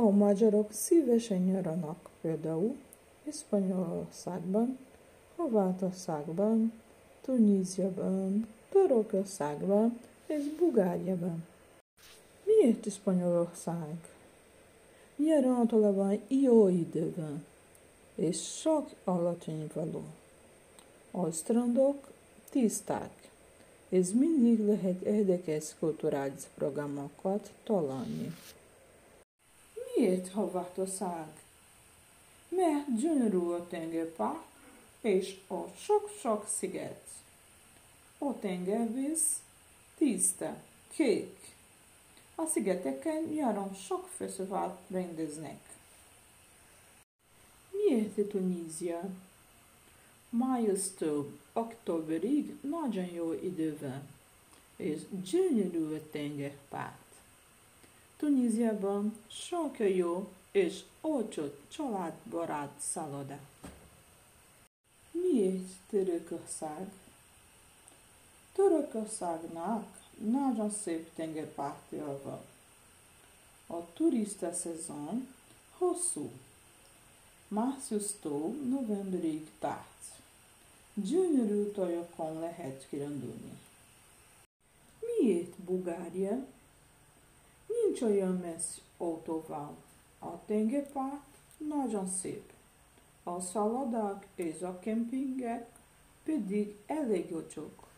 A magyarok szívesen nyaranak például Spanyolországban, Horvátországban, Tuníziában, Törökországban és Bulgáriában. Miért Spanyolország? Nyáron általában jó van, és sok alacsony való. A strandok tiszták, és mindig lehet érdekes kulturális programokat találni. Miért Horvátország? Mert gyönyörű a tengerpart, és a sok-sok sziget. A tengervíz tiszta, kék. A szigeteken nyáron sok fesztivált rendeznek. Miért Tunízia? Májustól októberig nagyon jó idő van, és gyönyörű a tengerpart. Tuníziában sok jó és olcsó családbarát szálloda. Miért Törökország? Törökországnak nagyon szép tengerpartja van. A turista szezon hosszú. Márciustól novemberig tart. Gyönyörű tajokon lehet kirándulni. Miért Bulgária? Nincs olyan messze autóval. A tengerpart nagyon szép. A szállodák és a kempingek pedig elég olcsók.